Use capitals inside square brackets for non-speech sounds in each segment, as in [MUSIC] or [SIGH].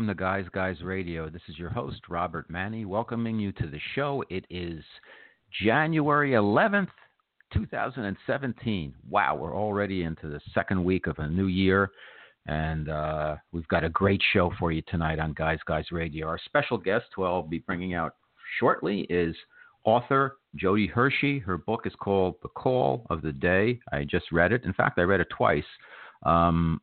welcome to Guys Guys Radio. This is your host, Robert Manni, welcoming you to the show. It is January 11th, 2017. Wow, we're already into the second week of a new year, and uh, we've got a great show for you tonight on Guys Guys Radio. Our special guest, who I'll be bringing out shortly, is author Jody Hershey. Her book is called The Call of the Day. I just read it. In fact, I read it twice. Um,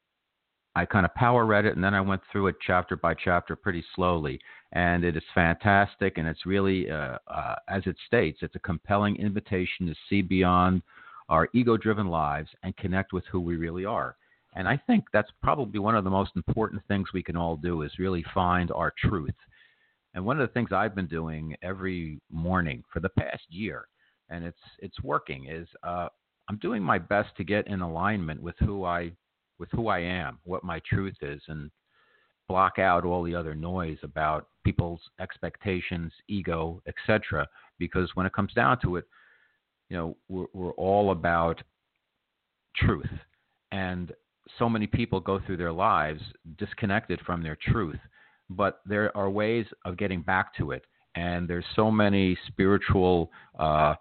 I kind of power read it and then I went through it chapter by chapter pretty slowly. And it is fantastic. And it's really, uh, uh, as it states, it's a compelling invitation to see beyond our ego driven lives and connect with who we really are. And I think that's probably one of the most important things we can all do is really find our truth. And one of the things I've been doing every morning for the past year, and it's it's working, is uh, I'm doing my best to get in alignment with who I with who I am, what my truth is, and block out all the other noise about people's expectations, ego, etc. Because when it comes down to it, you know, we're, we're all about truth, and so many people go through their lives disconnected from their truth. But there are ways of getting back to it, and there's so many spiritual. Uh,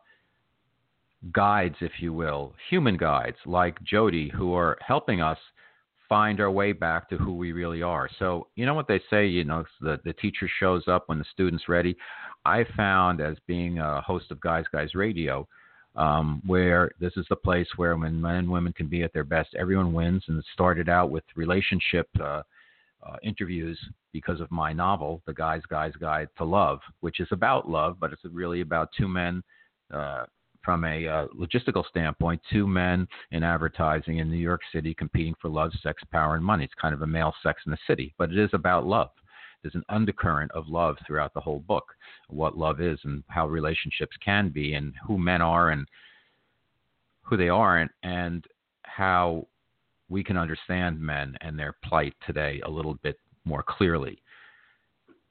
guides, if you will, human guides like Jody, who are helping us find our way back to who we really are. So, you know what they say, you know, the, the teacher shows up when the student's ready. I found as being a host of Guys Guys Radio, um, where this is the place where when men and women can be at their best, everyone wins. And it started out with relationship uh, uh, interviews because of my novel, The Guys Guys Guide to Love, which is about love, but it's really about two men uh, from a uh, logistical standpoint, two men in advertising in New York City competing for love, sex, power, and money. It's kind of a male sex in the city, but it is about love. There's an undercurrent of love throughout the whole book, what love is and how relationships can be, and who men are and who they aren't, and how we can understand men and their plight today a little bit more clearly.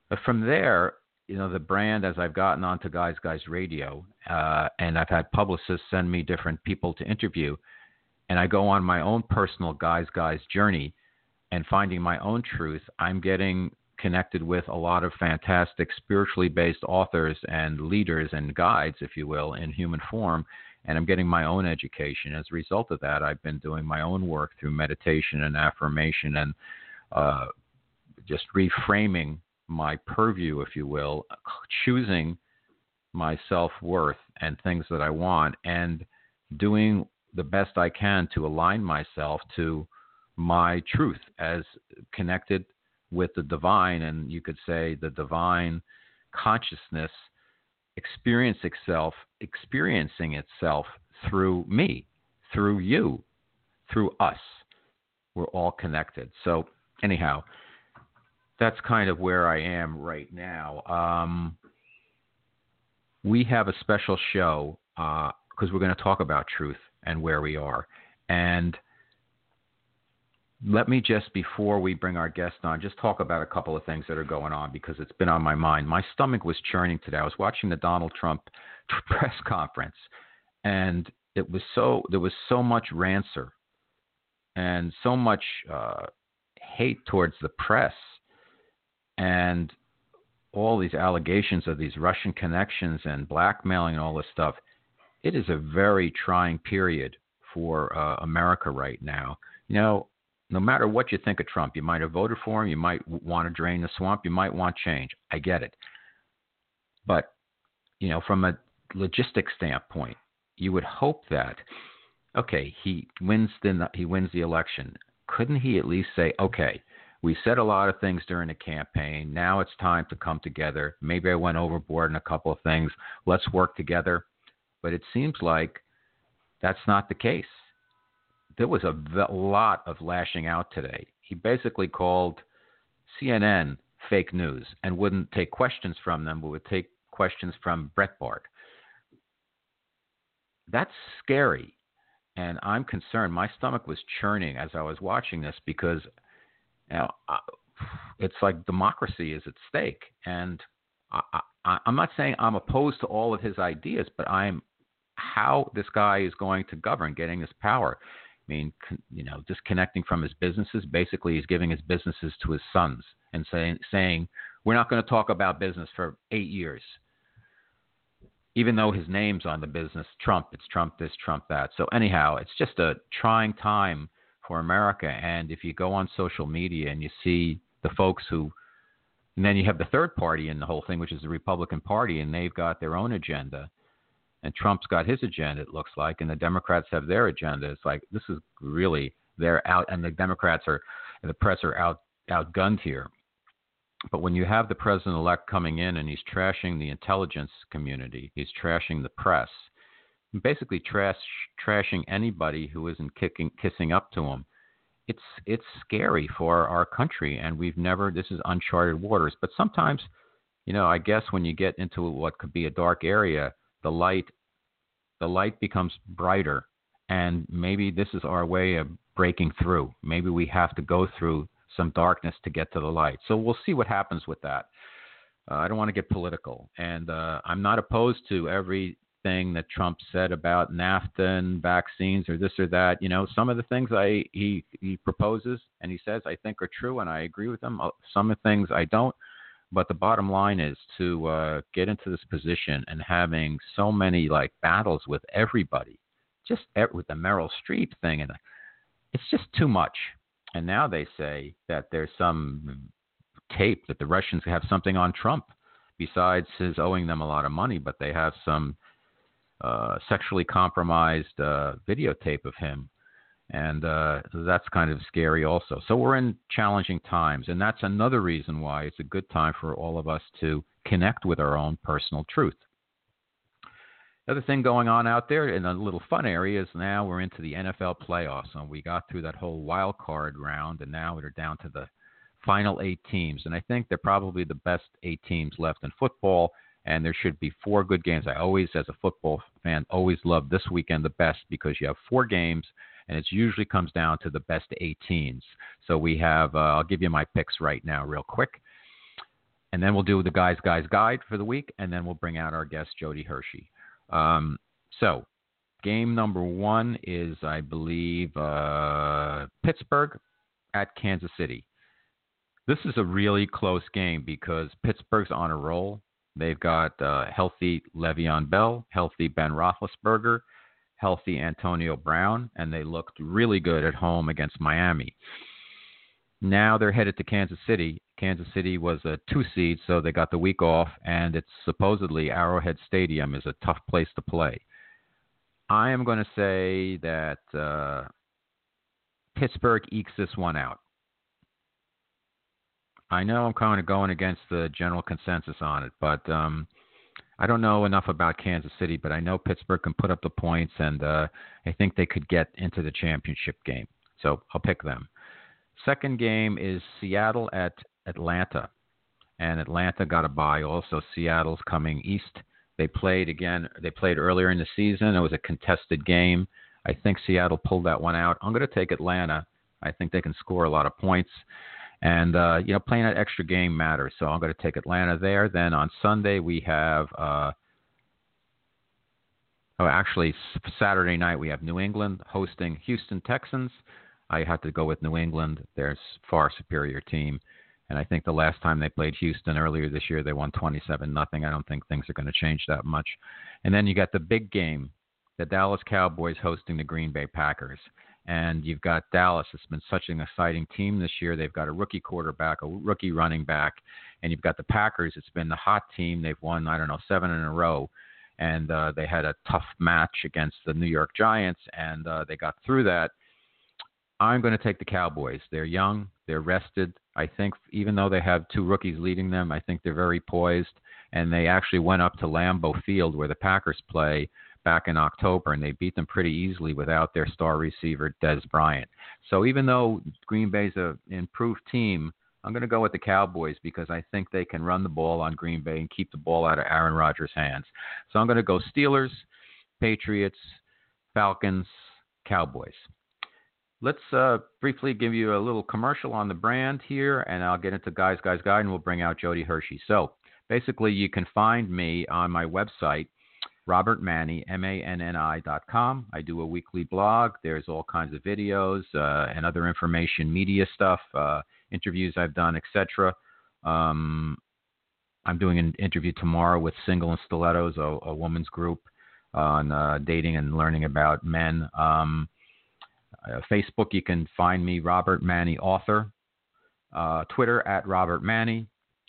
But from there, you know the brand as I've gotten onto Guys Guys Radio, uh, and I've had publicists send me different people to interview, and I go on my own personal Guys Guys journey, and finding my own truth. I'm getting connected with a lot of fantastic spiritually based authors and leaders and guides, if you will, in human form. And I'm getting my own education. As a result of that, I've been doing my own work through meditation and affirmation and uh, just reframing my purview, if you will, choosing my self worth and things that I want, and doing the best I can to align myself to my truth as connected with the divine, and you could say the divine consciousness experience itself, experiencing itself through me, through you, through us. We're all connected. So, anyhow, that's kind of where I am right now. Um, we have a special show because uh, we're going to talk about truth and where we are. And let me just, before we bring our guest on, just talk about a couple of things that are going on because it's been on my mind. My stomach was churning today. I was watching the Donald Trump [LAUGHS] press conference, and it was so there was so much rancour and so much uh, hate towards the press and all these allegations of these Russian connections and blackmailing and all this stuff, it is a very trying period for uh, America right now. You know, no matter what you think of Trump, you might have voted for him, you might want to drain the swamp, you might want change. I get it. But, you know, from a logistic standpoint, you would hope that, okay, he wins the he wins the election. Couldn't he at least say, okay, we said a lot of things during the campaign. Now it's time to come together. Maybe I went overboard in a couple of things. Let's work together. But it seems like that's not the case. There was a lot of lashing out today. He basically called CNN fake news and wouldn't take questions from them, but would take questions from Breitbart. That's scary. And I'm concerned. My stomach was churning as I was watching this because now, it's like democracy is at stake, and I, I, I'm not saying I'm opposed to all of his ideas, but I'm how this guy is going to govern, getting this power. I mean, you know, disconnecting from his businesses. Basically, he's giving his businesses to his sons and saying saying we're not going to talk about business for eight years. Even though his name's on the business, Trump, it's Trump this, Trump that. So anyhow, it's just a trying time for America. And if you go on social media and you see the folks who, and then you have the third party in the whole thing, which is the Republican Party, and they've got their own agenda. And Trump's got his agenda, it looks like, and the Democrats have their agenda. It's like this is really they're out, and the Democrats are, and the press are out outgunned here. But when you have the president elect coming in and he's trashing the intelligence community, he's trashing the press, basically trash, trashing anybody who isn't kicking, kissing up to him. It's it's scary for our country, and we've never. This is uncharted waters. But sometimes, you know, I guess when you get into what could be a dark area, the light, the light becomes brighter, and maybe this is our way of breaking through. Maybe we have to go through some darkness to get to the light. So we'll see what happens with that. Uh, I don't want to get political, and uh, I'm not opposed to everything that Trump said about NAFTA and vaccines or this or that. You know, some of the things I he he proposes and he says I think are true, and I agree with them. Uh, some of the things I don't. But the bottom line is to uh, get into this position and having so many like battles with everybody, just with the Meryl Streep thing, and it's just too much. And now they say that there's some tape that the Russians have something on Trump besides his owing them a lot of money, but they have some uh, sexually compromised uh, videotape of him. And uh, that's kind of scary also. So we're in challenging times. And that's another reason why it's a good time for all of us to connect with our own personal truth. Other thing going on out there in a little fun area is now we're into the NFL playoffs, and we got through that whole wild card round, and now we're down to the final eight teams. And I think they're probably the best eight teams left in football, and there should be four good games. I always, as a football fan, always love this weekend the best because you have four games, and it usually comes down to the best eight teams. So we have, uh, I'll give you my picks right now, real quick. And then we'll do the guys, guys guide for the week, and then we'll bring out our guest, Jody Hershey. Um, so, game number one is, I believe, uh, Pittsburgh at Kansas City. This is a really close game because Pittsburgh's on a roll. They've got uh, healthy Le'Veon Bell, healthy Ben Roethlisberger, healthy Antonio Brown, and they looked really good at home against Miami. Now they're headed to Kansas City. Kansas City was a two seed, so they got the week off, and it's supposedly Arrowhead Stadium is a tough place to play. I am going to say that uh, Pittsburgh ekes this one out. I know I'm kind of going against the general consensus on it, but um, I don't know enough about Kansas City, but I know Pittsburgh can put up the points, and uh, I think they could get into the championship game. So I'll pick them. Second game is Seattle at Atlanta. And Atlanta got a bye. Also, Seattle's coming east. They played again. They played earlier in the season. It was a contested game. I think Seattle pulled that one out. I'm going to take Atlanta. I think they can score a lot of points. And, uh, you know, playing that extra game matters. So I'm going to take Atlanta there. Then on Sunday, we have, uh, oh, actually, Saturday night, we have New England hosting Houston Texans. I have to go with New England. They're far superior team. And I think the last time they played Houston earlier this year, they won 27 nothing. I don't think things are going to change that much. And then you got the big game, the Dallas Cowboys hosting the Green Bay Packers. And you've got Dallas. It's been such an exciting team this year. They've got a rookie quarterback, a rookie running back, and you've got the Packers. It's been the hot team. They've won, I don't know, seven in a row. And uh, they had a tough match against the New York Giants, and uh, they got through that I'm going to take the Cowboys. They're young, they're rested. I think even though they have two rookies leading them, I think they're very poised. And they actually went up to Lambeau Field where the Packers play back in October, and they beat them pretty easily without their star receiver Dez Bryant. So even though Green Bay's an improved team, I'm going to go with the Cowboys because I think they can run the ball on Green Bay and keep the ball out of Aaron Rodgers' hands. So I'm going to go Steelers, Patriots, Falcons, Cowboys. Let's uh, briefly give you a little commercial on the brand here, and I'll get into Guys, Guys, Guide, and we'll bring out Jody Hershey. So basically, you can find me on my website, Robert Manni, M-A-N-N-I dot com. I do a weekly blog. There's all kinds of videos uh, and other information, media stuff, uh, interviews I've done, etc. Um, I'm doing an interview tomorrow with Single and Stilettos, a, a woman's group on uh, dating and learning about men. Um, uh, Facebook, you can find me, Robert Manni, author. Uh, Twitter at Robert Manni,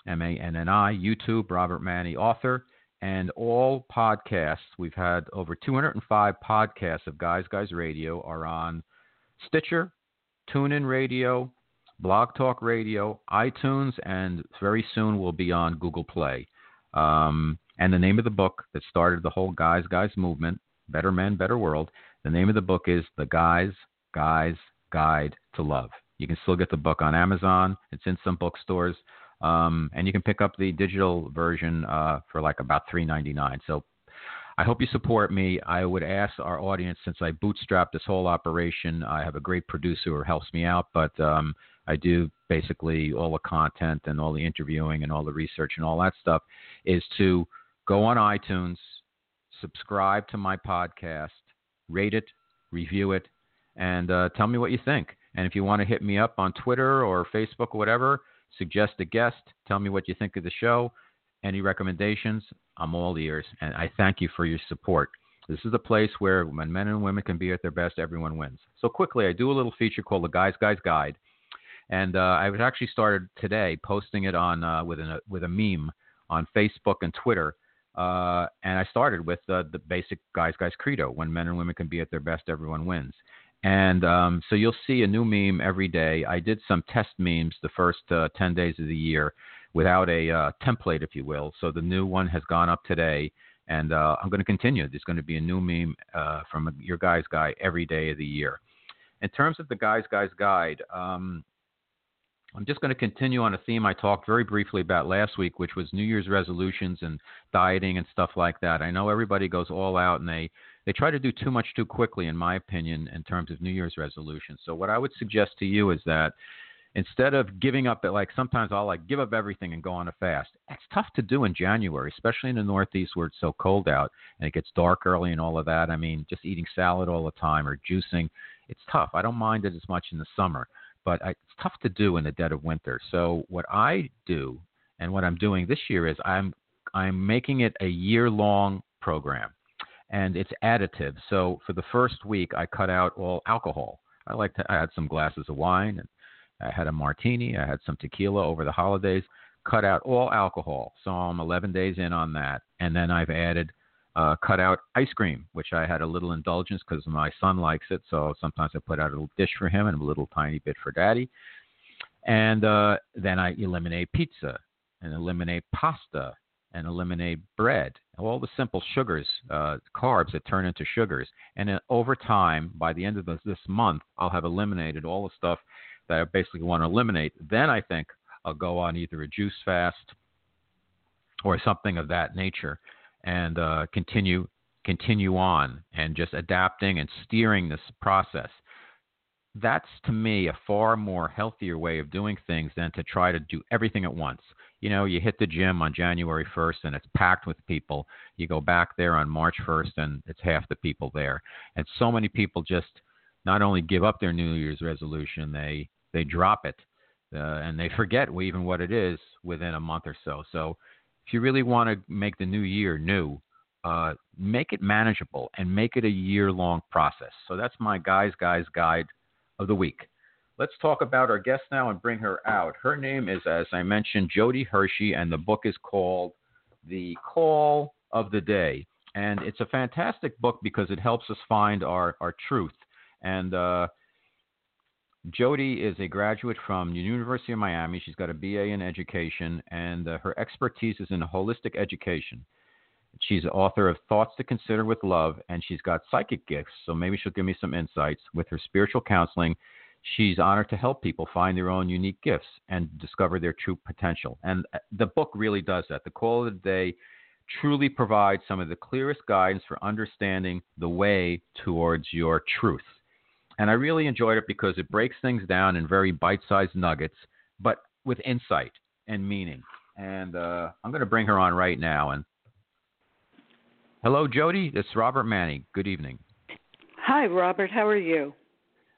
M A N N I. YouTube, Robert Manni, author. And all podcasts, we've had over 205 podcasts of Guys Guys Radio, are on Stitcher, TuneIn Radio, Blog Talk Radio, iTunes, and very soon will be on Google Play. Um, and the name of the book that started the whole Guys Guys movement, Better Men, Better World, the name of the book is The Guys Guys Guide to Love. You can still get the book on Amazon. It's in some bookstores, um, and you can pick up the digital version uh, for like about three ninety nine. So I hope you support me. I would ask our audience, since I bootstrapped this whole operation, I have a great producer who helps me out, but um, I do basically all the content and all the interviewing and all the research and all that stuff, is to go on iTunes, subscribe to my podcast, rate it, review it, and uh, tell me what you think. And if you want to hit me up on Twitter or Facebook or whatever, suggest a guest, tell me what you think of the show, any recommendations, I'm all ears. And I thank you for your support. This is a place where when men and women can be at their best, everyone wins. So quickly, I do a little feature called the Guys Guys Guide, and uh, I was actually started today posting it on uh, with a with a meme on Facebook and Twitter. Uh, and I started with uh, the basic Guys Guys credo: when men and women can be at their best, everyone wins. And um, so you'll see a new meme every day. I did some test memes the first uh, 10 days of the year without a uh, template, if you will. So the new one has gone up today, and uh, I'm going to continue. There's going to be a new meme uh, from your guys' guy every day of the year. In terms of the guys' guys guide, um, I'm just going to continue on a theme I talked very briefly about last week, which was New Year's resolutions and dieting and stuff like that. I know everybody goes all out and they they try to do too much too quickly, in my opinion, in terms of New Year's resolutions. So what I would suggest to you is that instead of giving up, like sometimes I'll like give up everything and go on a fast. It's tough to do in January, especially in the Northeast where it's so cold out and it gets dark early and all of that. I mean, just eating salad all the time or juicing, it's tough. I don't mind it as much in the summer, but I, it's tough to do in the dead of winter. So what I do and what I'm doing this year is I'm I'm making it a year long program and it's additive. So for the first week, I cut out all alcohol. I like to. I had some glasses of wine and I had a martini. I had some tequila over the holidays. Cut out all alcohol. So I'm 11 days in on that, and then I've added uh, cut out ice cream, which I had a little indulgence because my son likes it. So sometimes I put out a little dish for him and a little tiny bit for daddy. And uh, then I eliminate pizza and eliminate pasta and eliminate bread, all the simple sugars, uh, carbs that turn into sugars. And then over time, by the end of this, this month, I'll have eliminated all the stuff that I basically want to eliminate. Then I think I'll go on either a juice fast or something of that nature, and uh, continue continue on and just adapting and steering this process. That's to me a far more healthier way of doing things than to try to do everything at once you know, you hit the gym on January 1st and it's packed with people. You go back there on March 1st and it's half the people there. And so many people just not only give up their New Year's resolution, they they drop it uh, and they [LAUGHS] forget even what it is within a month or so. So if you really want to make the new year new, uh, make it manageable and make it a year long process. So that's my guys guys guide of the week. Let's talk about our guest now and bring her out. Her name is, as I mentioned, Jody Hershey, and the book is called The Call of the Day. And it's a fantastic book because it helps us find our, our truth. And uh, Jody is a graduate from the University of Miami. She's got a BA in education, and uh, her expertise is in holistic education. She's the author of Thoughts to Consider with Love, and she's got psychic gifts. So maybe she'll give me some insights with her spiritual counseling She's honored to help people find their own unique gifts and discover their true potential. And uh, the book really does that. The Call of the Day truly provides some of the clearest guidance for understanding the way towards your truth. And I really enjoyed it because it breaks things down in very bite sized nuggets, but with insight and meaning. And uh, I'm going to bring her on right now. And hello, Jody. It's Robert Manni. Good evening. Hi, Robert. How are you?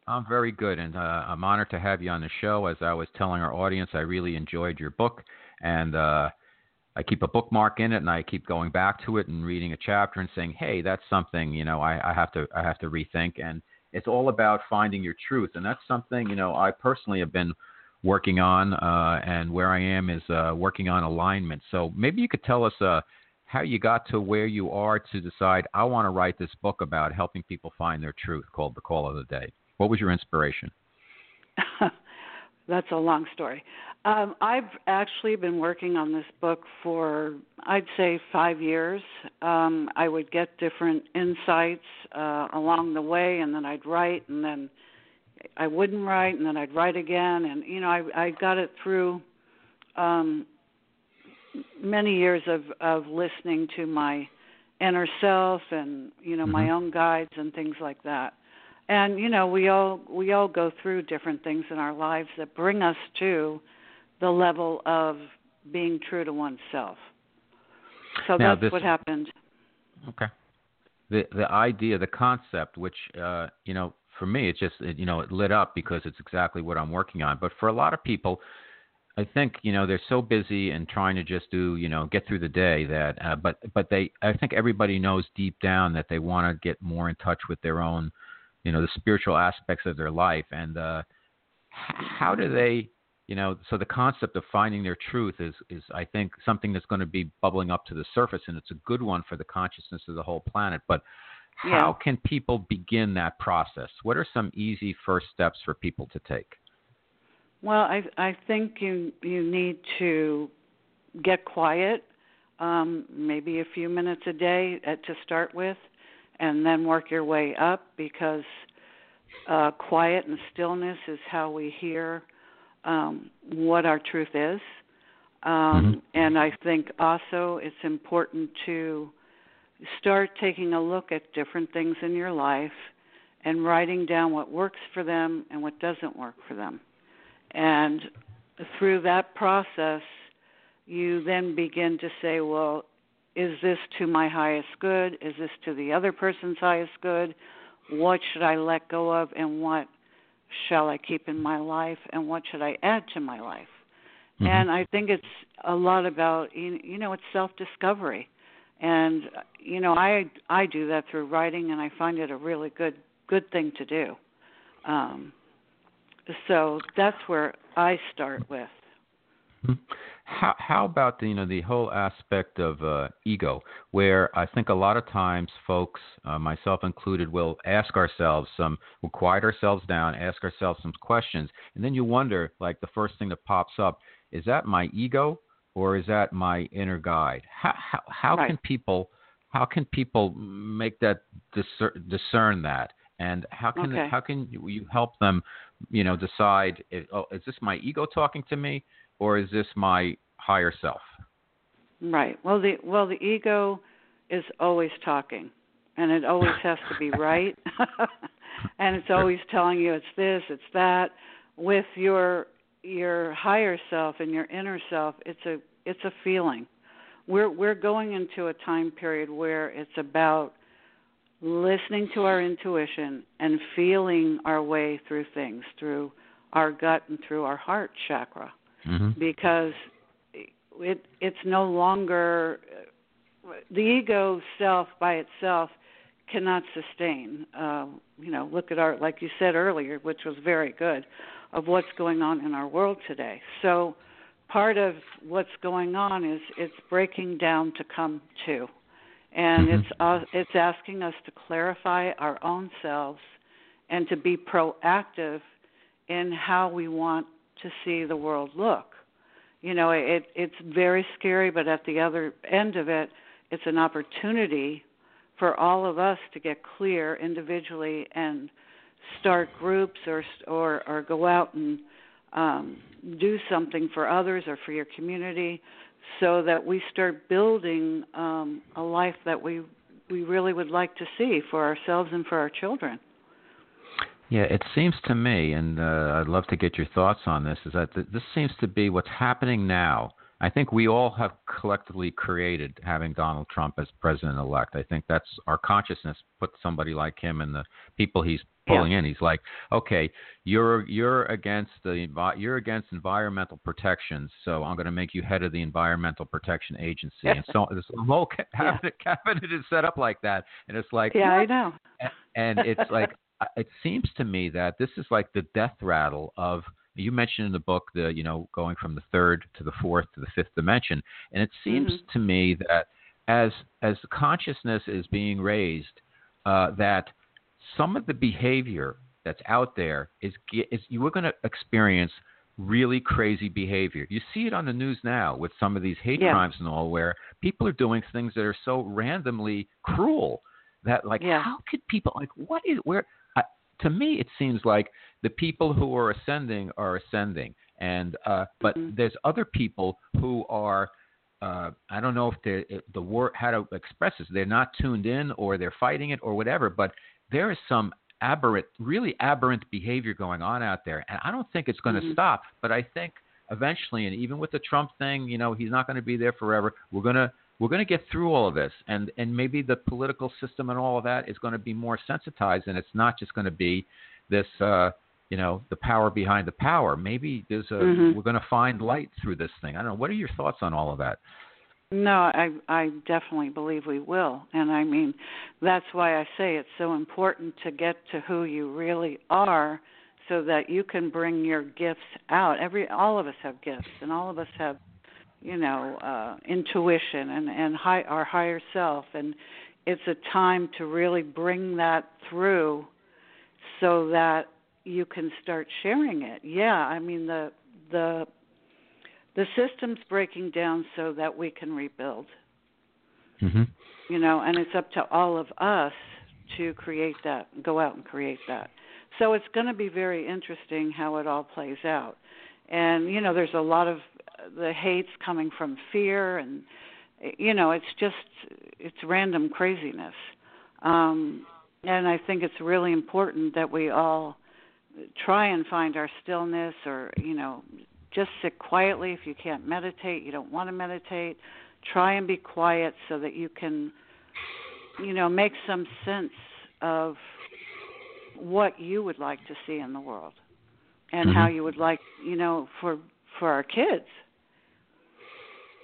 I'm very good, and uh, I'm honored to have you on the show. As I was telling our audience, I really enjoyed your book, and uh, I keep a bookmark in it, and I keep going back to it and reading a chapter and saying, "Hey, that's something you know I, I have to I have to rethink." And it's all about finding your truth, and that's something you know I personally have been working on, uh, and where I am is uh, working on alignment. So maybe you could tell us uh, how you got to where you are to decide I want to write this book about helping people find their truth, called "The Call of the Day." What was your inspiration? [LAUGHS] That's a long story. Um, I've actually been working on this book for, I'd say, five years. Um, I would get different insights uh, along the way, and then I'd write, and then I wouldn't write, and then I'd write again, and you know, I, I got it through um, many years of of listening to my inner self, and you know, mm-hmm. my own guides and things like that and you know we all we all go through different things in our lives that bring us to the level of being true to oneself. So now, that's this, what happened. Okay. The the idea the concept which uh you know for me it just it, you know it lit up because it's exactly what i'm working on. But for a lot of people I think you know they're so busy and trying to just do you know get through the day that uh, but but they I think everybody knows deep down that they want to get more in touch with their own you know the spiritual aspects of their life. And uh, how do they you know so the concept of finding their truth is is i think something that's going to be bubbling up to the surface and it's a good one for the consciousness of the whole planet. But yeah. how can people begin that process? What are some easy first steps for people to take? Well i i think you you need to get quiet um maybe a few minutes a day at, to start with and then work your way up because uh, quiet and stillness is how we hear um, what our truth is. Um, mm-hmm. And I think also it's important to start taking a look at different things in your life and writing down what works for them and what doesn't work for them. And through that process, you then begin to say, well, is this to my highest good? Is this to the other person's highest good? What should I let go of and what shall I keep in my life and what should I add to my life? Mm-hmm. And I think it's a lot about you know it's self-discovery. And you know I I do that through writing and I find it a really good good thing to do. Um so that's where I start with. Mm-hmm. How, how about the, you know the whole aspect of uh, ego, where I think a lot of times folks, uh, myself included, will ask ourselves some, we'll quiet ourselves down, ask ourselves some questions, and then you wonder, like the first thing that pops up, is that my ego or is that my inner guide? How how, how right. can people how can people make that discern, discern that? And how can okay. how can you help them, you know, decide? Oh, is this my ego talking to me? Or is this my higher self? Right. Well, the well the ego is always talking, and it always [LAUGHS] has to be right, [LAUGHS] and it's always telling you it's this, it's that. With your your higher self and your inner self, it's a it's a feeling. We're we're going into a time period where it's about listening to our intuition and feeling our way through things through our gut and through our heart chakra mm-hmm. because it it's no longer the ego self by itself cannot sustain. Uh, you know, look at our like you said earlier, which was very good, of what's going on in our world today. So part of what's going on is it's breaking down to come to, and mm-hmm. it's uh, it's asking us to clarify our own selves and to be proactive in how we want to see the world look. You know, it it's very scary, but at the other end of it, it's an opportunity for all of us to get clear individually and start groups or or or go out and um, do something for others or for your community, so that we start building um, a life that we we really would like to see for ourselves and for our children. Yeah, it seems to me, and uh, I'd love to get your thoughts on this, is that th- this seems to be what's happening now I think we all have collectively created having Donald Trump as president elect. I think that's our consciousness put somebody like him and the people he's pulling yeah. in. He's like, okay, you're you're against the you're against environmental protections, so I'm going to make you head of the Environmental Protection Agency. and so the whole cabinet, yeah. [LAUGHS] cabinet is set up like that, and it's like, yeah, what? I know. And, and it's like, it seems to me that this is like the death rattle of you mentioned in the book the you know going from the third to the fourth to the fifth dimension, and it seems mm-hmm. to me that as as the consciousness is being raised, uh, that some of the behavior that's out there is is you are going to experience really crazy behavior. You see it on the news now with some of these hate yeah. crimes and all, where people are doing things that are so randomly cruel that like yeah. how could people like what is where to me it seems like the people who are ascending are ascending and uh but mm-hmm. there's other people who are uh, I don't know if if the word how to express this. They're not tuned in, or they're fighting it, or whatever. But there is some aberrant, really aberrant behavior going on out there, and I don't think it's going to mm-hmm. stop. But I think eventually, and even with the Trump thing, you know, he's not going to be there forever. We're gonna we're going to get through all of this, and and maybe the political system and all of that is going to be more sensitized, and it's not just going to be this. Uh, you know the power behind the power. Maybe there's a mm-hmm. we're going to find light through this thing. I don't know. What are your thoughts on all of that? No, I I definitely believe we will. And I mean, that's why I say it's so important to get to who you really are so that you can bring your gifts out. Every all of us have gifts and all of us have you know, uh intuition and and high, our higher self and it's a time to really bring that through so that you can start sharing it. Yeah, I mean the the the system's breaking down so that we can rebuild. Mm-hmm. You know, and it's up to all of us to create that, go out and create that. So it's going to be very interesting how it all plays out. And you know, there's a lot of the hates coming from fear and you know, it's just it's random craziness. Um and I think it's really important that we all try and find our stillness or, you know, just sit quietly if you can't meditate, you don't want to meditate. Try and be quiet so that you can, you know, make some sense of what you would like to see in the world and mm-hmm. how you would like, you know, for for our kids.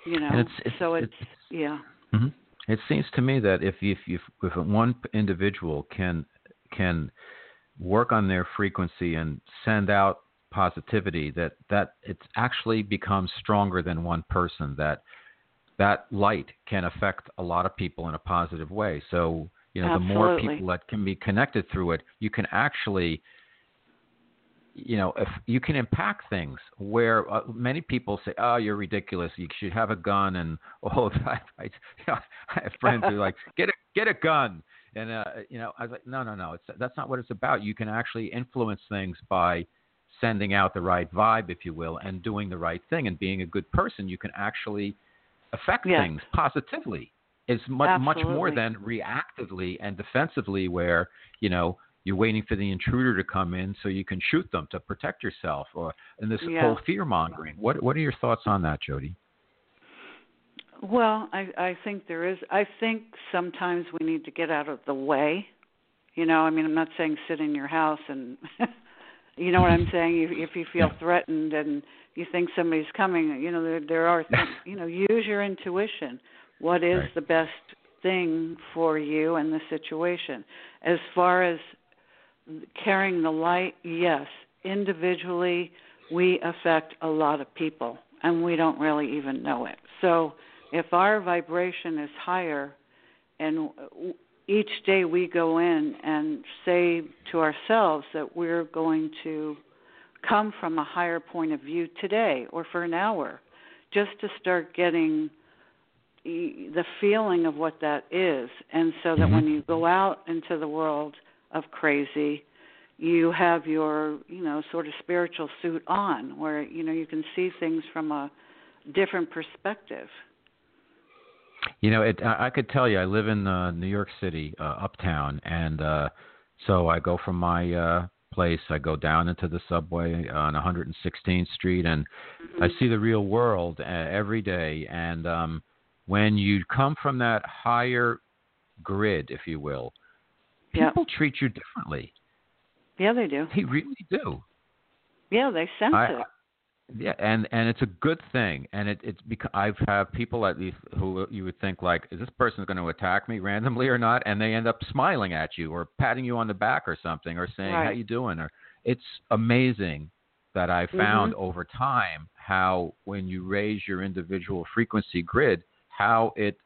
You know, it's, it's, so it's, it's yeah. Mm-hmm. It seems to me that if if if, if one individual can can work on their frequency and send out positivity that that it actually becomes stronger than one person that that light can affect a lot of people in a positive way so you know Absolutely. the more people that can be connected through it you can actually you know if you can impact things where uh, many people say oh you're ridiculous you should have a gun and [LAUGHS] all of that I, you know, I have friends who are like get a get a gun and uh, you know, I was like, no, no, no. It's that's not what it's about. You can actually influence things by sending out the right vibe, if you will, and doing the right thing and being a good person. You can actually affect yes. things positively. It's much Absolutely. much more than reactively and defensively, where you know you're waiting for the intruder to come in so you can shoot them to protect yourself, or in this yeah. whole fear mongering. What what are your thoughts on that, Jody? Well, I I think there is. I think sometimes we need to get out of the way. You know, I mean, I'm not saying sit in your house and [LAUGHS] you know what I'm saying. If, if you feel threatened and you think somebody's coming, you know, there there are things. You know, use your intuition. What is right. the best thing for you and the situation? As far as carrying the light, yes, individually we affect a lot of people and we don't really even know it. So if our vibration is higher and each day we go in and say to ourselves that we're going to come from a higher point of view today or for an hour just to start getting the feeling of what that is and so that mm-hmm. when you go out into the world of crazy you have your you know sort of spiritual suit on where you know you can see things from a different perspective you know, it, I, could tell you, I live in uh, New York City, uh, uptown, and uh, so I go from my uh, place. I go down into the subway on 116th Street, and mm-hmm. I see the real world uh, every day. And um, when you come from that higher grid, if you will, people yep. treat you differently. Yeah, they do. They really do. Yeah, they sense I, it. Yeah, and and it's a good thing, and it, it's because I've had people at least who you would think like, is this person going to attack me randomly or not? And they end up smiling at you or patting you on the back or something or saying right. how you doing or it's amazing that I found mm-hmm. over time how when you raise your individual frequency grid, how it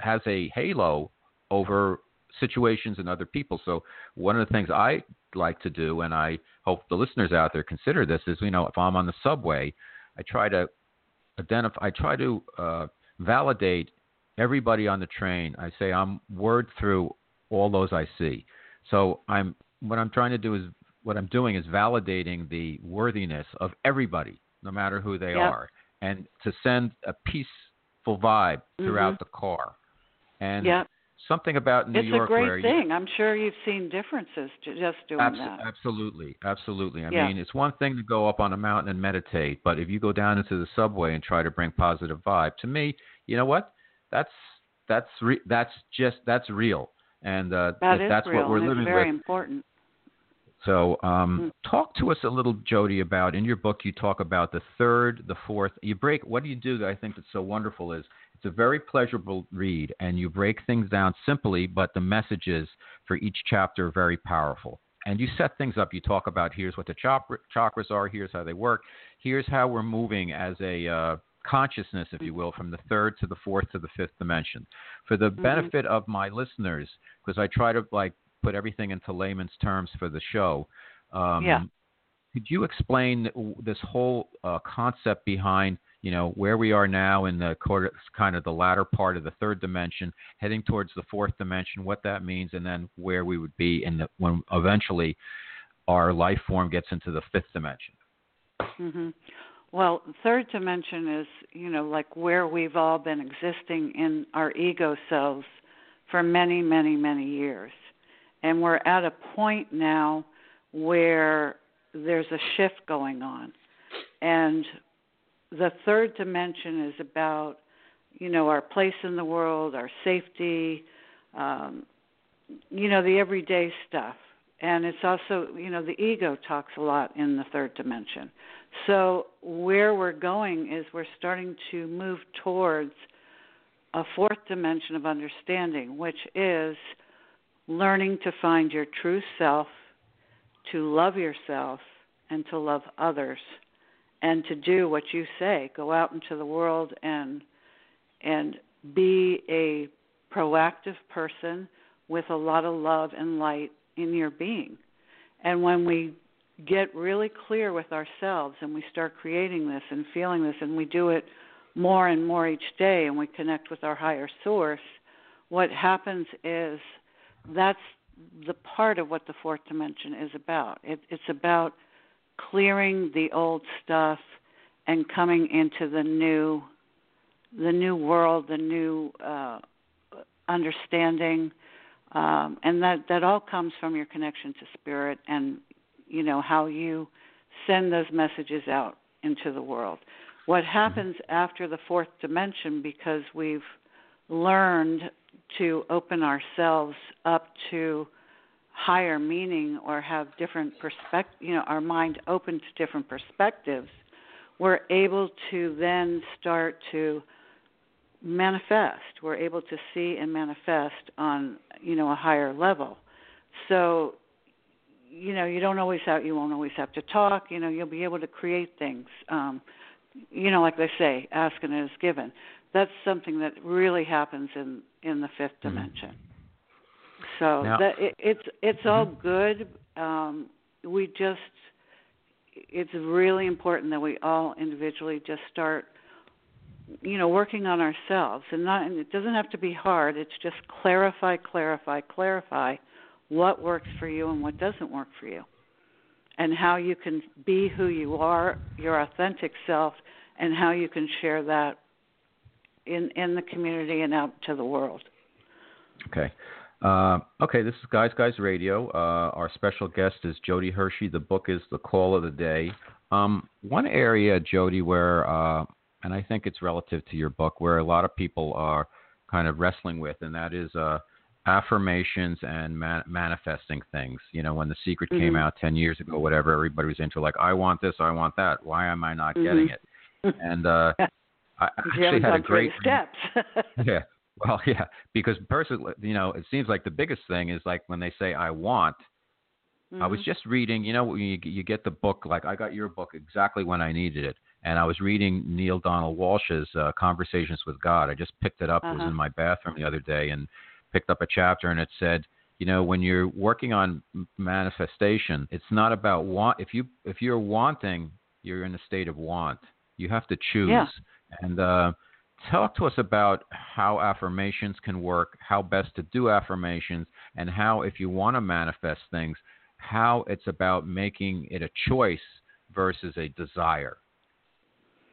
has a halo over situations and other people. So one of the things I like to do, and I hope the listeners out there consider this, is you know if I'm on the subway, I try to identify, I try to uh, validate everybody on the train. I say I'm word through all those I see. So I'm what I'm trying to do is what I'm doing is validating the worthiness of everybody, no matter who they yep. are, and to send a peaceful vibe throughout mm-hmm. the car. And yep something about New it's York. It's a great thing. You, I'm sure you've seen differences just doing abso- that. Absolutely, absolutely. I yeah. mean, it's one thing to go up on a mountain and meditate, but if you go down into the subway and try to bring positive vibe, to me, you know what? That's that's re- that's just that's real, and uh, that if that's real, what we're and living it's very with. important. So, um, mm. talk to us a little, Jody, about in your book. You talk about the third, the fourth. You break. What do you do that I think that's so wonderful is it's a very pleasurable read, and you break things down simply, but the messages for each chapter are very powerful. And you set things up. You talk about here's what the chakras are, here's how they work, here's how we're moving as a uh, consciousness, if you will, from the third to the fourth to the fifth dimension. For the mm-hmm. benefit of my listeners, because I try to like put everything into layman's terms for the show. Um, yeah. Could you explain this whole uh, concept behind you know where we are now in the quarter, kind of the latter part of the third dimension, heading towards the fourth dimension, what that means, and then where we would be in the when eventually our life form gets into the fifth dimension. Mm-hmm. Well, third dimension is you know like where we've all been existing in our ego selves for many, many, many years, and we're at a point now where there's a shift going on, and the third dimension is about you know our place in the world, our safety, um, you know the everyday stuff, and it's also you know the ego talks a lot in the third dimension. So where we're going is we're starting to move towards a fourth dimension of understanding, which is learning to find your true self, to love yourself, and to love others and to do what you say. Go out into the world and and be a proactive person with a lot of love and light in your being. And when we get really clear with ourselves and we start creating this and feeling this and we do it more and more each day and we connect with our higher source what happens is that's the part of what the fourth dimension is about. It, it's about clearing the old stuff and coming into the new the new world, the new uh, understanding, um, and that that all comes from your connection to spirit and you know how you send those messages out into the world. What happens after the fourth dimension because we've learned to open ourselves up to higher meaning or have different perspective, you know, our mind open to different perspectives, we're able to then start to manifest. We're able to see and manifest on, you know, a higher level. So, you know, you don't always have you won't always have to talk, you know, you'll be able to create things. Um, you know, like they say, ask and it is given. That's something that really happens in in the 5th mm-hmm. dimension. Mm-hmm. So now, that it, it's it's mm-hmm. all good. Um, we just it's really important that we all individually just start you know working on ourselves and not and it doesn't have to be hard it's just clarify clarify clarify what works for you and what doesn't work for you and how you can be who you are your authentic self and how you can share that in in the community and out to the world okay Uh, okay, this is Guys Guys Radio. Uh, our special guest is Jodi Hershey. The book is The Call of the Day. Um, one area, Jodi, where, uh, and I think it's relative to your book, where a lot of people are kind of wrestling with, and that is uh, affirmations and man- manifesting things. You know, when The Secret mm-hmm. came out 10 years ago, whatever, everybody was into like, I want this, I want that. Why am I not mm-hmm. getting it? And uh, [LAUGHS] I actually had a great steps. [LAUGHS] yeah. Well, [LAUGHS] yeah, because personally, you know, it seems like the biggest thing is like when they say "I want." Mm-hmm. I was mm-hmm. just reading, you know, you, you get the book. Like I got your book exactly when I needed it, and I was reading Neale Donald Walsch's uh, Conversations with God. I just picked it up. Uh-huh. It was uh-huh. in my bathroom the other day, and picked up a chapter, and it said, you know, when you're working on manifestation, it's not about want. If you if you're wanting, you're in a state of want. You have to choose. Yeah. And uh, talk to us about how affirmations can work, how best to do affirmations, and how, if you want to manifest things, how it's about making it a choice versus a desire,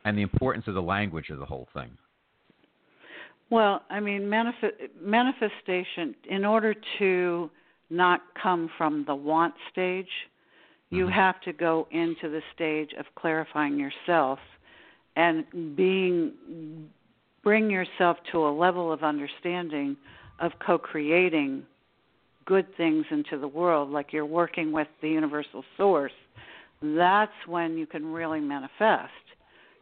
and the importance of the language of the whole thing. Well, I mean, manif- manifestation, in order to not come from the want stage, you mm-hmm. have to go into the stage of clarifying yourself and being bring yourself to a level of understanding of co-creating good things into the world like you're working with the universal source that's when you can really manifest.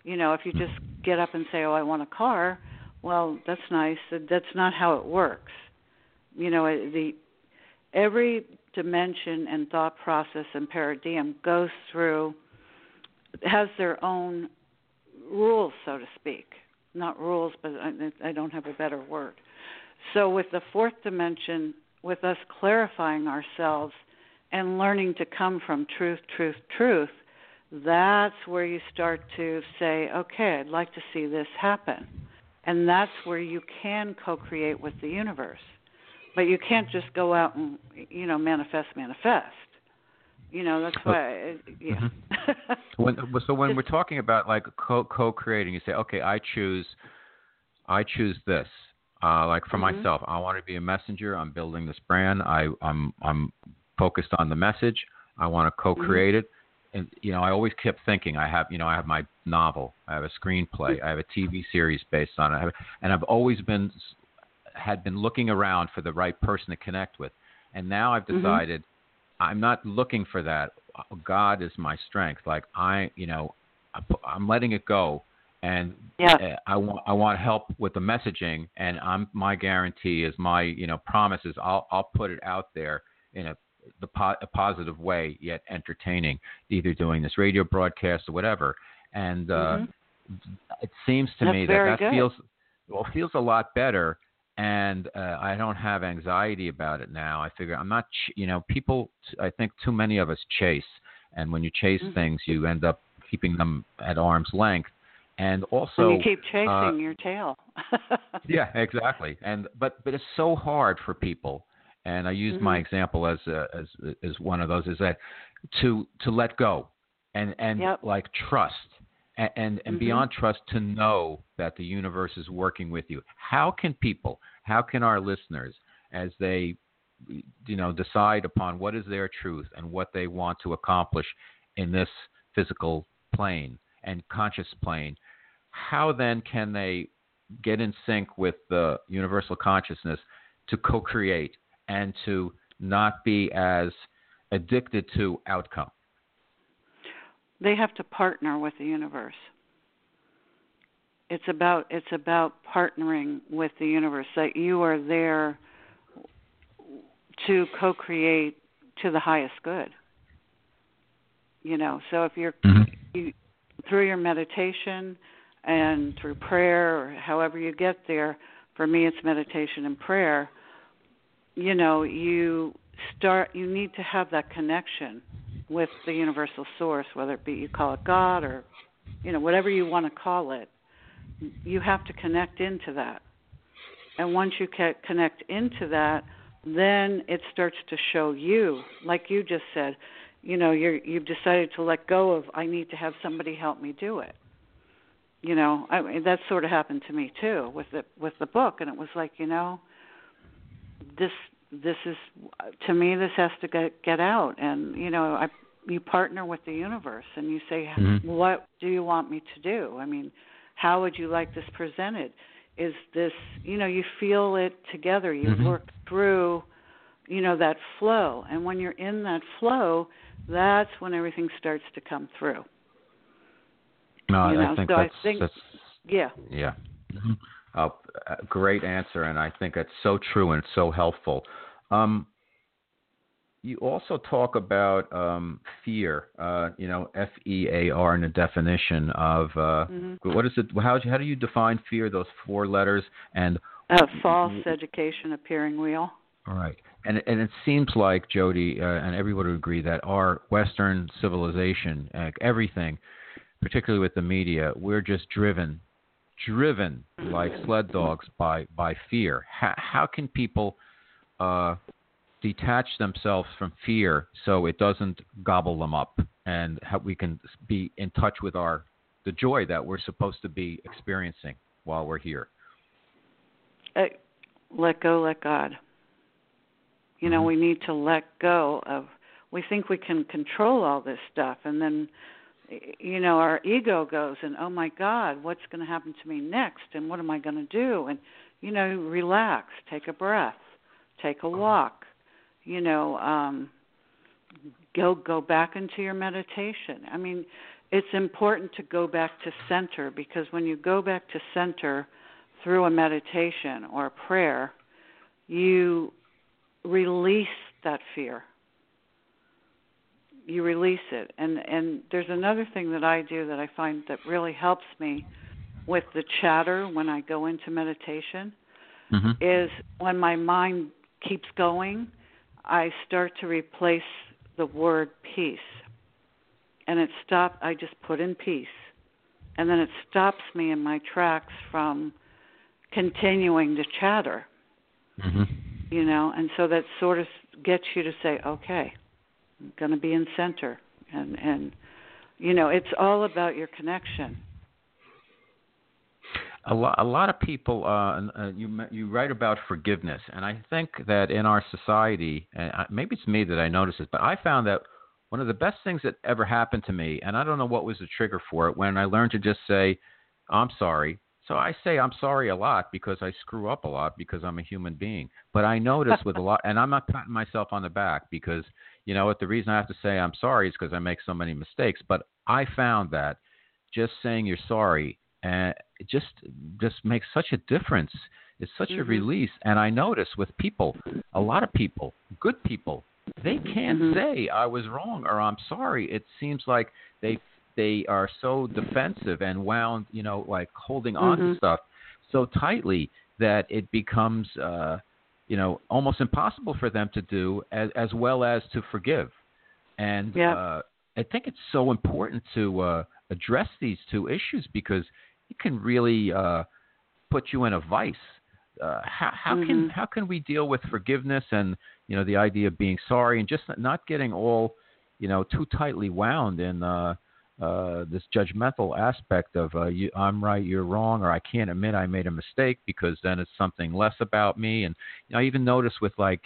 You know if you just get up and say oh i want a car well that's nice. That's not how it works. You know the every dimension and thought process and paradigm goes through has their own rules, so to speak. Not rules, but I, I don't have a better word. So, with the fourth dimension, with us clarifying ourselves and learning to come from truth, truth, truth, that's where you start to say, okay, I'd like to see this happen. And that's where you can co create with the universe. But you can't just go out and, you know, manifest, manifest. You know, that's why, yeah. Mm-hmm. [LAUGHS] when, so when we're talking about like co co-creating, you say, okay, I choose, I choose this. Uh, like for mm-hmm. myself, I want to be a messenger. I'm building this brand. I, I'm, I'm focused on the message. I want to co-create mm-hmm. it. And you know, I always kept thinking, I have, you know, I have my novel, I have a screenplay, mm-hmm. I have a TV series based on it, and I've always been, had been looking around for the right person to connect with. And now I've mm-hmm. decided I'm not looking for that. God is my strength. Like I, you know, I'm letting it go, and yeah. Uh, I want I want help with the messaging, and I'm my guarantee is my you know promises. I'll I'll put it out there in a the po- a positive way, yet entertaining, either doing this radio broadcast or whatever. And uh, mm-hmm. it seems to That's me that that good. feels well feels a lot better and uh, I don't have anxiety about it now. I figure I'm not, ch- you know, people. I think too many of us chase, and when you chase mm-hmm. things, you end up keeping them at arm's length, and also and you keep chasing uh, your tail. [LAUGHS] yeah, exactly. And but but it's so hard for people, and I use mm-hmm. my example as uh, as as one of those is that to to let go and and yep. like trust and and, and mm-hmm. beyond trust to know that the universe is working with you. How can people, how can our listeners, as they you know decide upon what is their truth and what they want to accomplish in this physical plane and conscious plane, how then can they get in sync with the universal consciousness to co-create and to not be as addicted to outcome? They have to partner with the universe it's about it's about partnering with the universe that you are there to co-create to the highest good you know so if you're mm-hmm. you, through your meditation and through prayer or however you get there for me it's meditation and prayer you know you start you need to have that connection with the universal source, whether it be you call it God or you know whatever you want to call it. You have to connect into that, and once you connect into that, then it starts to show you, like you just said, you know, you're you've decided to let go of I need to have somebody help me do it. You know, I mean, that sort of happened to me too with the with the book, and it was like, you know, this this is to me this has to get get out and you know i you partner with the universe and you say Mhm. what do you want me to do i mean how would you like this presented is this you know you feel it together you Mhm. work through you know that flow and when you're in that flow that's when everything starts to come through No, You I know, think so I that's think- that's yeah yeah. Mhm. Uh, a great answer, and I think that's so true and so helpful. Um, you also talk about um, fear. Uh, you know, F E A R in the definition of uh, hmm what is it? How how do you define fear? Those four letters and a false education appearing real All right, and and it seems like Jodi uh, and everyone would agree that our Western civilization, uh, everything, particularly with the media, we're just driven, driven like sled dogs by by fear. How how can people uh, detach themselves from fear so it doesn't gobble them up, and how we can be in touch with our the joy that we're supposed to be experiencing while we're here. uh, let go let god you know Mhm. we need to let go of we think we can control all this stuff and then you know our ego goes and oh my god what's going to happen to me next? And what am i going to do? And you know relax take a breath take a walk you know um go go back into your meditation. I mean it's important to go back to center because when you go back to center through a meditation or a prayer you release that fear you release it and and there's another thing that I do that I find that really helps me with the chatter when I go into meditation Mm-hmm. is when my mind keeps going I start to replace the word peace and it stop I just put in peace and then it stops me in my tracks from continuing to chatter Mm-hmm. you know and so that sort of gets you to say okay going to be in center and and you know it's all about your connection A lot, a lot of people. Uh, uh, you you write about forgiveness, and I think that in our society, and maybe it's me that I notice this, but I found that one of the best things that ever happened to me, and I don't know what was the trigger for it, when I learned to just say, "I'm sorry." So I say I'm sorry a lot because I screw up a lot because I'm a human being. But I notice with a lot, and I'm not patting myself on the back because you know what the reason I have to say I'm sorry is because I make so many mistakes. But I found that just saying you're sorry and it just just makes such a difference. It's such a Mhm. release, and I notice with people, a lot of people, good people, they can't Mhm. say I was wrong or I'm sorry. It seems like they they are so defensive and wound, you know, like holding on to Mhm. stuff so tightly that it becomes, uh, you know, almost impossible for them to do as as well as to forgive. And Yeah. uh, I think it's so important to uh, address these two issues because it can really uh, put you in a vice. Uh, how how can Mhm. how can we deal with forgiveness and you know the idea of being sorry and just not getting all you know too tightly wound in uh, uh, this judgmental aspect of uh, you, I'm right, you're wrong, or I can't admit I made a mistake because then it's something less about me. And you know, I even notice with like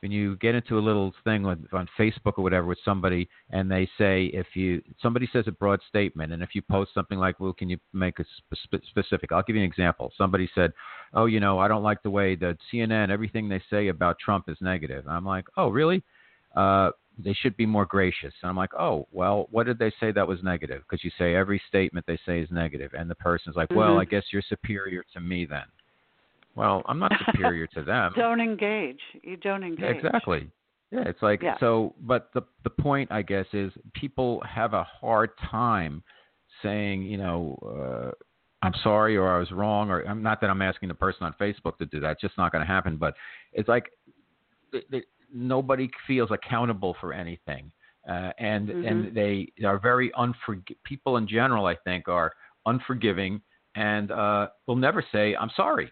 when you get into a little thing with, on Facebook or whatever with somebody, and they say if you somebody says a broad statement, and if you post something like, "Well, can you make it spe- specific?" I'll give you an example. Somebody said, "Oh, you know, I don't like the way that CNN everything they say about Trump is negative." And I'm like, "Oh, really?" Uh, they should be more gracious. And I'm like, oh, well, what did they say that was negative? Because you say every statement they say is negative, and the person's like, well, Mhm. I guess you're superior to me then. Well, I'm not superior to them. [LAUGHS] don't engage you don't Yeah, engage exactly. Yeah, it's like Yeah. so. But the the point, I guess, is people have a hard time saying, you know, uh, I'm sorry or I was wrong, or I'm not that I'm asking the person on Facebook to do that. It's just not going to happen. But it's like th th nobody feels accountable for anything, uh, and Mhm. and they are very unforg. People in general, I think, are unforgiving and uh, will never say I'm sorry.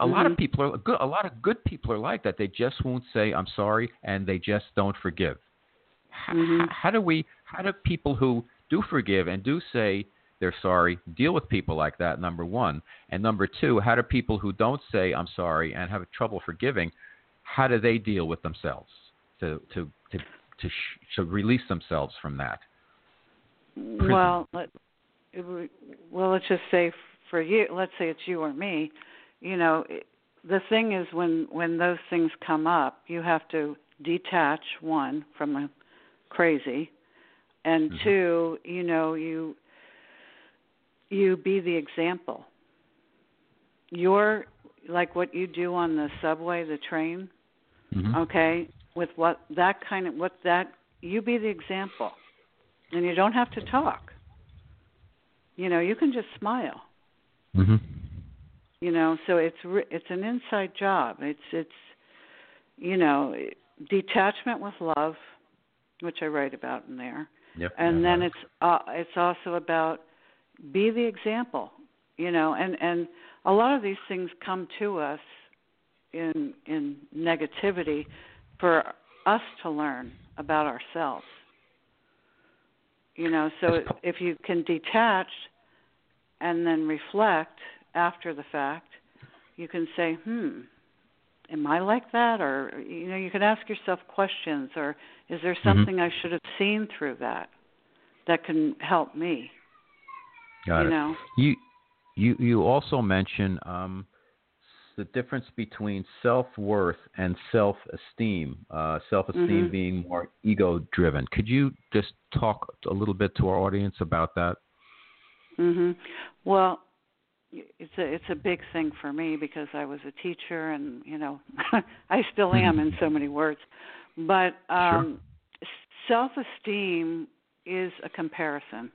A lot of Mhm. people are good. A lot of good people are like that. They just won't say I'm sorry, and they just don't forgive. H- Mhm. h- How do we? How do people who do forgive and do say they're sorry deal with people like that? Number one, and number two, how do people who don't say I'm sorry and have trouble forgiving? How do they deal with themselves to to to to, sh- to release themselves from that? Prison. Well, let, it, well, let's just say for you, let's say it's you or me. You know, the thing is when when those things come up, you have to detach one from the crazy, and mm-hmm. two, you know, you you be the example. You're like what you do on the subway, the train. Mm-hmm. Okay, with what that kind of what that you be the example, and you don't have to talk. You know, you can just smile. Mm-hmm. You know, so it's it's an inside job. It's it's you know detachment with love, which I write about in there. Yep. And then it's uh, it's also about be the example. You know, and and a lot of these things come to us in in negativity for us to learn about ourselves. You know, so if you can detach and then reflect after the fact, you can say, "Hmm, am I like that?" Or you know, you can ask yourself questions. Or is there mm-hmm. something mm-hmm. I should have seen through that that can help me? Got you it. Know? You you you also mention um, the difference between self worth and self esteem. Uh, self esteem mm-hmm. being more ego driven. Could you just talk a little bit to our audience about that? Mm-hmm. Well, it's a it's a big thing for me because I was a teacher and you know [LAUGHS] I still am in so many words. But um sure. self-esteem is a comparison.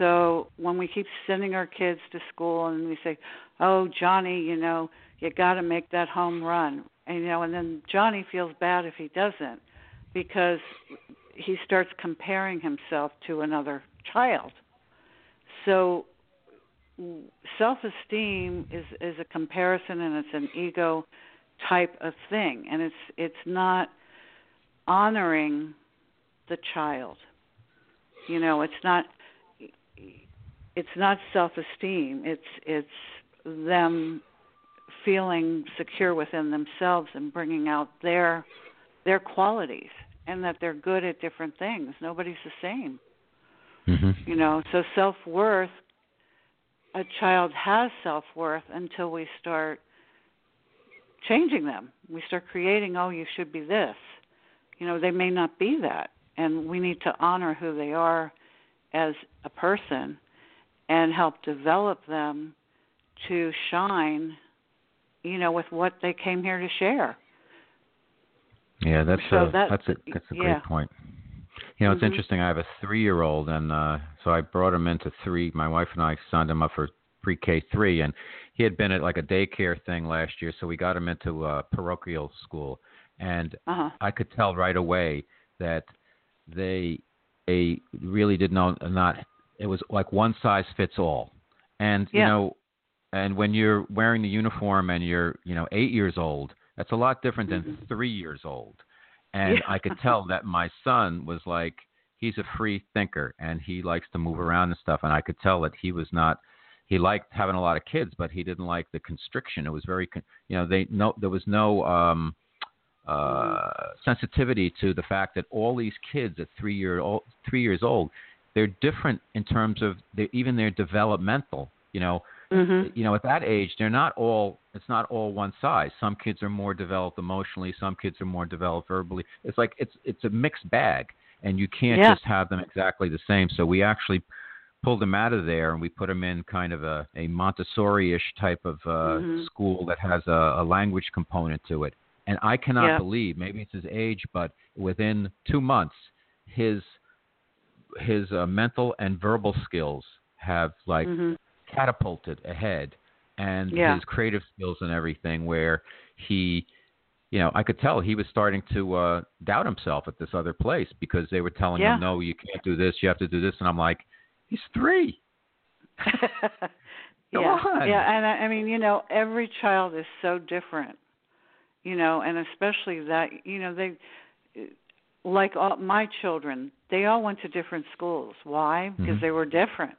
So when we keep sending our kids to school and we say, "Oh, Johnny, you know, you got to make that home run," and you know, and then Johnny feels bad if he doesn't because he starts comparing himself to another child. So self-esteem is is a comparison and it's an ego type of thing and it's it's not honoring the child. You know, it's not it's not self-esteem. It's it's them feeling secure within themselves and bringing out their their qualities and that they're good at different things. Nobody's the same. Mm-hmm. You know, so self-worth a child has self-worth until we start changing them. We start creating, oh, you should be this. You know, they may not be that. And we need to honor who they are as a person and help develop them to shine, you know, with what they came here to share. Yeah, that's so a that, that's a that's a yeah. great point. You know, it's mm-hmm. interesting. I have a three-year-old, and uh, so I brought him into three. My wife and I signed him up for pre-K three, and he had been at like a daycare thing last year, so we got him into a parochial school, and uh-huh. I could tell right away that they they really did not not it was like one size fits all, and yeah. you know, and when you're wearing the uniform and you're you know eight years old, that's a lot different than mm-hmm. three years old and yeah. I could tell that my son was like he's a free thinker and he likes to move around and stuff and I could tell that he was not he liked having a lot of kids but he didn't like the constriction it was very you know they no there was no um uh sensitivity to the fact that all these kids at 3 year old 3 years old they're different in terms of their, even their developmental you know Mm-hmm. You know, at that age, they're not all. It's not all one size. Some kids are more developed emotionally. Some kids are more developed verbally. It's like it's it's a mixed bag, and you can't yeah. just have them exactly the same. So we actually pulled them out of there and we put them in kind of a, a Montessori-ish type of uh, mm-hmm. school that has a, a language component to it. And I cannot yeah. believe, maybe it's his age, but within two months, his his uh, mental and verbal skills have like mm-hmm catapulted ahead and yeah. his creative skills and everything where he you know i could tell he was starting to uh doubt himself at this other place because they were telling yeah. him no you can't do this you have to do this and i'm like he's three [LAUGHS] yeah on. yeah and I, I mean you know every child is so different you know and especially that you know they like all my children they all went to different schools why because mm-hmm. they were different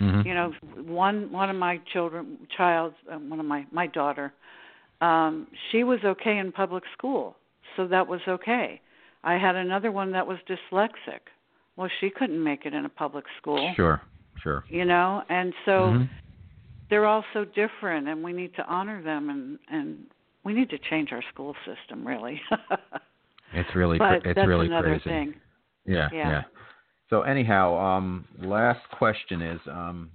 Mm-hmm. You know, one one of my children, child, uh, one of my my daughter, um she was okay in public school so that was okay i had another one that was dyslexic well she couldn't make it in a public school Sure, sure. you know and so Mhm. they're all so different and we need to honor them and and we need to change our school system really [LAUGHS] It's really but it's that's really another crazy. thing Yeah, Yeah. yeah. So anyhow, um, last question is, um,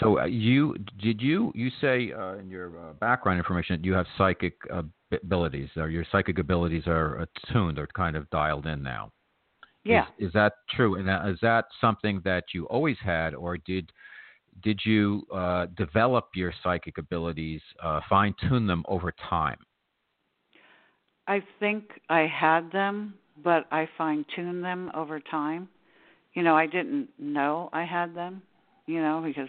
so uh, you did you you say uh, in your uh, background information that you have psychic uh, abilities, or your psychic abilities are attuned or kind of dialed in now? yeah Is, is that true? And uh, is that something that you always had, or did did you uh, develop your psychic abilities, uh, fine tune them over time? I think I had them, but I fine tuned them over time. You know, I didn't know I had them, you know, because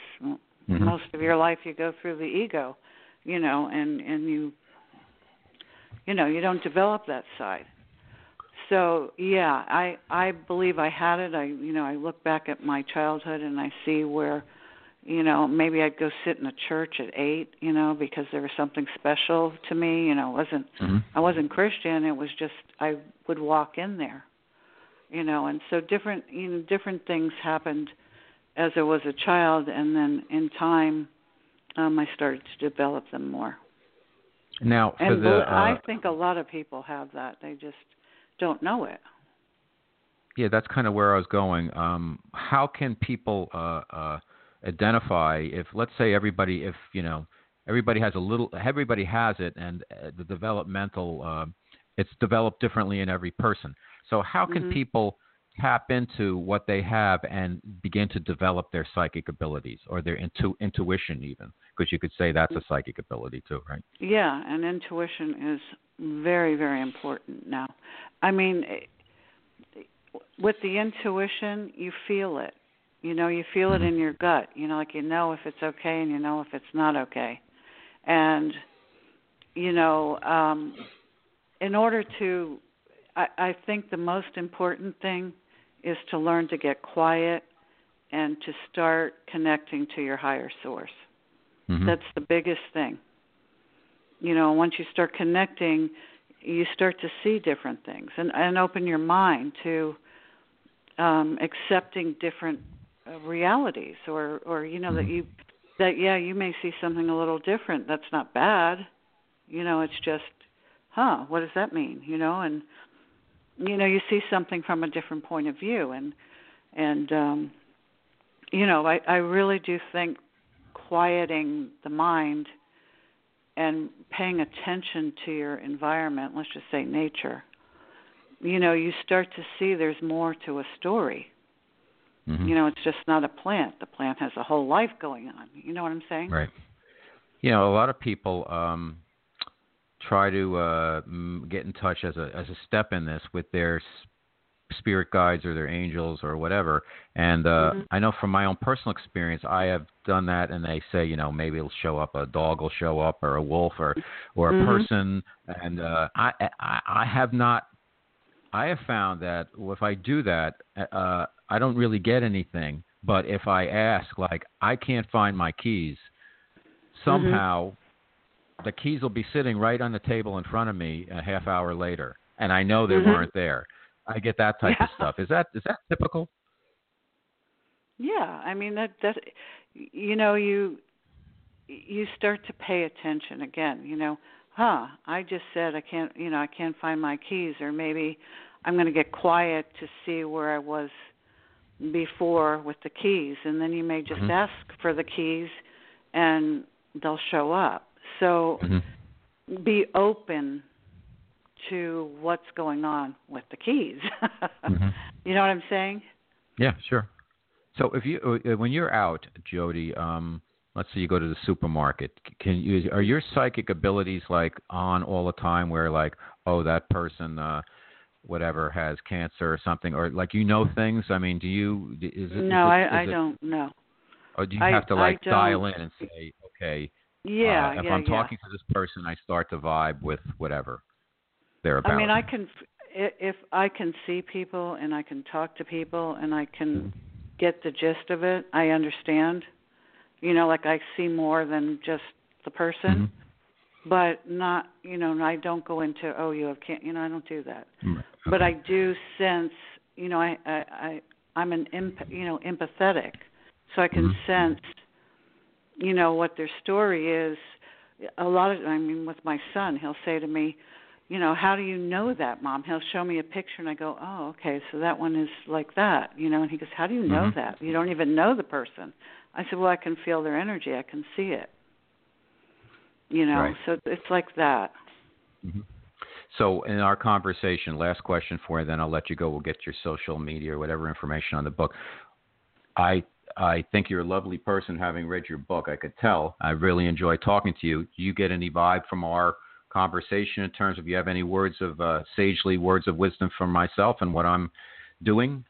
Mhm. most of your life you go through the ego, you know, and and you you know, you don't develop that side. So, yeah, I I believe I had it. I you know, I look back at my childhood and I see where you know, maybe I'd go sit in a church at 8, you know, because there was something special to me, you know, it wasn't Mhm. I wasn't Christian. It was just I would walk in there, you know, and so different you know different things happened as I was a child, and then in time, um, I started to develop them more. Now, And the uh, I think a lot of people have that. They just don't know it. Yeah, that's kind of where I was going. Um, how can people uh, uh, identify if, let's say, everybody, if you know, everybody has a little, everybody has it, and uh, the developmental, uh, it's developed differently in every person. So, how can Mhm. people tap into what they have and begin to develop their psychic abilities or their intu- intuition, even? Because you could say that's a psychic ability too, right? Yeah, and intuition is very, very important now. I mean, with the intuition, you feel it. You know, you feel it Mhm. in your gut. You know, like you know if it's okay and you know if it's not okay. And you know, um in order to I, I think the most important thing is to learn to get quiet and to start connecting to your higher source. Mhm. That's the biggest thing. You know, once you start connecting, you start to see different things and and open your mind to um accepting different realities or or you know that Mhm. you that yeah, you may see something a little different. That's not bad. You know, it's just huh, what does that mean? You know, and you know, you see something from a different point of view and and um you know, I I really do think quieting the mind and paying attention to your environment, let's just say nature, you know, you start to see there's more to a story. Mhm. You know, it's just not a plant. The plant has a whole life going on. You know what I'm saying? Right. You know, a lot of people um, try to uh, get in touch as a as a step in this with their spirit guides or their angels or whatever. And uh, Mhm. I know from my own personal experience, I have done that, and they say, you know, maybe it'll show up, a dog will show up, or a wolf, or or a Mhm. person. And uh, I, I I have not. I have found that if I do that, uh, I don't really get anything. But if I ask, like, I can't find my keys, somehow the keys will be sitting right on the table in front of me a half hour later, and I know they Mhm. weren't there. I get that type of stuff. Is that is that typical? Yeah, I mean that that you know you you start to pay attention again, you know, huh, I just said I can't, you know, I can't find my keys or maybe I'm going to get quiet to see where I was before with the keys and then you may just Mhm. ask for the keys and they'll show up. So Mm-hmm. be open to what's going on with the keys. [LAUGHS] Mhm. You know what I'm saying? Yeah, sure. So if you uh, when you're out, Jodi, um, let's say you go to the supermarket, can you are your psychic abilities like on all the time? Where like, oh, that person, uh, whatever, has cancer or something, or like you know things. I mean, do you? Is it? is no, it- I I it- don't know. Or do you I- have to like dial in and say, okay, Yeah, uh, if yeah, I'm yeah. talking to this person, I start to vibe with whatever they're about. I mean, I can if I can see people and I can talk to people and I can get the gist of it, I understand. You know, like I see more than just the person. but not you know I don't go into oh you have can't you know I don't do that. Okay. But I do sense you know I I, I I'm an imp, you know empathetic, so I can Mhm. sense you know what their story is. A lot of I mean with my son he'll say to me, you know how do you know that mom? He'll show me a picture and I go oh okay so that one is like that you know and he goes how do you know Mhm. that you don't even know the person. I said well I can feel their energy I can see it you know Right. so it's like that Mhm. So, in our conversation, last question for you, then I'll let you go. We'll get your social media or whatever information on the book. I I think you're a lovely person. Having read your book, I could tell. I really enjoy talking to you. Do you get any vibe from our conversation in terms of you have any words of uh, sagely words of wisdom for myself and what I'm doing?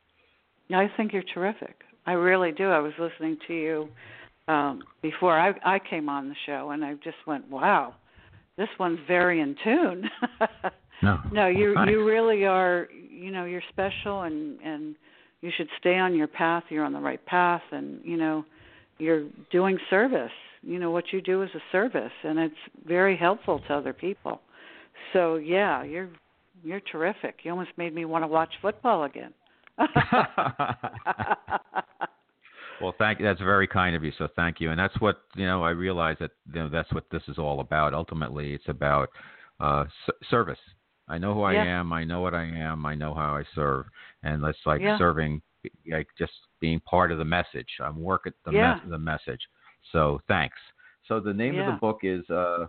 I think you're terrific. I really do. I was listening to you um, before I, I came on the show, and I just went, "Wow, this one's very in tune." [LAUGHS] No. no, you [LAUGHS] Thanks. you really are. You know, you're special, and and you should stay on your path. You're on the right path, and you know, you're doing service. You know what you do is a service, and it's very helpful to other people. So yeah, you're you're terrific. You almost made me want to watch football again. [LAUGHS] [LAUGHS] Well, thank you. That's very kind of you. So thank you. And that's what you know. I realize that you know that's what this is all about. Ultimately, it's about uh, s- service. I know who I Yeah. am. I know what I am. I know how I serve, and it's like Yeah. serving, like just being part of the message. I'm working the Yeah. mes- the message. So thanks. So the name of the book is uh,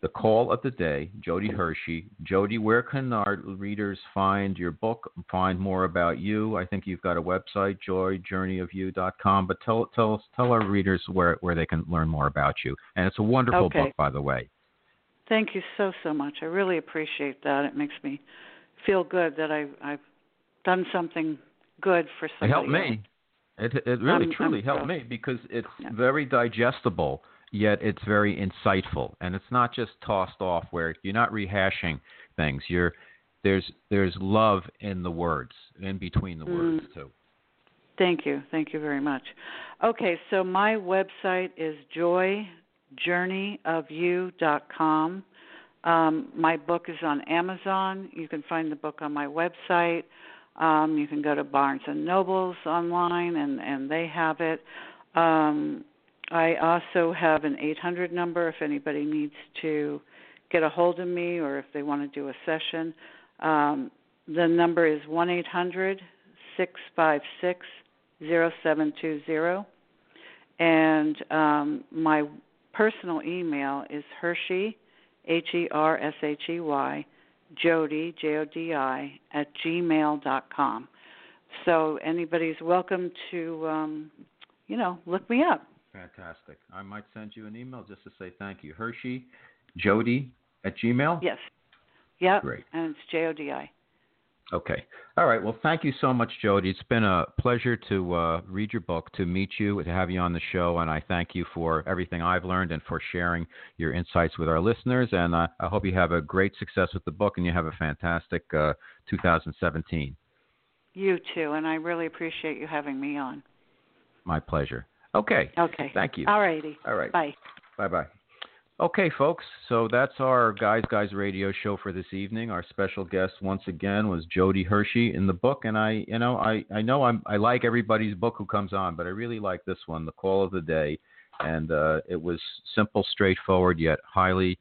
the Call of the Day, Jodi Hershey. Jodi, where can our readers find your book, find more about you? I think you've got a website, joyjourneyofyou.com, but tell tell us tell our readers where where they can learn more about you. And it's a wonderful Okay. book, by the way. Thank you so so much. I really appreciate that. It makes me feel good that I I've done something good for It helped me. It it really I'm- truly I'm helped me because it's Yeah. very digestible, yet it's very insightful, and it's not just tossed off where you're not rehashing things. You're there's there's love in the words, in between the words Mm. too. Thank you. Thank you very much. Okay, so my website is joyjourneyofyou.com. Um, my book is on Amazon. You can find the book on my website. Um, you can go to Barnes and Nobles online, and and they have it. Um, I also have an 800 number if anybody needs to get a hold of me or if they want to do a session. Um, the number is one eight hundred six five six zero seven two zero, and um, my personal email is Hershey H E R S H E Y Jodi J O D I at gmail dot com. So anybody's welcome to um, you know look me up. Fantastic. I might send you an email just to say thank you. Hershey, Jodi at Gmail? Yes. Yep. Great. And it's J O D I. Okay. All right. Well, thank you so much, Jodi. It's been a pleasure to uh, read your book, to meet you, to have you on the show, and I thank you for everything I've learned and for sharing your insights with our listeners. And uh, I hope you have a great success with the book and you have a fantastic uh, 2017. You too, and I really appreciate you having me on. My pleasure. Okay. Okay. Thank you. All righty. All right. Bye. Bye bye. Okay, folks. So that's our Guys Guys Radio show for this evening. Our special guest once again was Jodi Hershey in the book, and I, you know, I, I know I'm, I like everybody's book who comes on, but I really like this one, The Call of the Day, and uh, it was simple, straightforward, yet highly,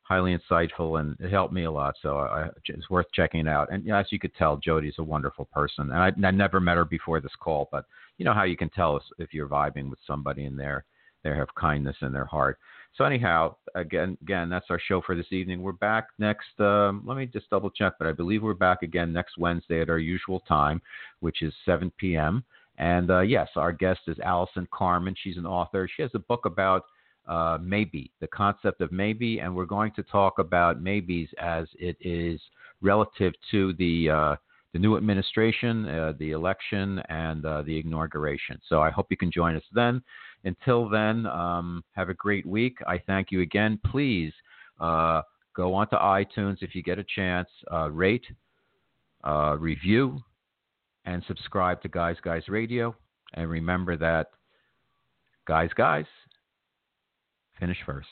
highly insightful, and it helped me a lot. So I, it's worth checking it out. And you know, as you could tell, Jodi's a wonderful person, and I, I never met her before this call, but you know how you can tell if you're vibing with somebody and they're they have kindness in their heart. So anyhow, again, again, that's our show for this evening. We're back next. Um, let me just double check, but I believe we're back again next Wednesday at our usual time, which is 7 p.m. And uh, yes, our guest is Allison Carmen. She's an author. She has a book about uh, maybe the concept of maybe, and we're going to talk about maybes as it is relative to the uh, the new administration, uh, the election, and uh, the inauguration. So I hope you can join us then. Until then, um, have a great week. I thank you again. Please uh, go onto iTunes if you get a chance, uh, rate, uh, review, and subscribe to Guys Guys Radio. And remember that, guys, guys, finish first.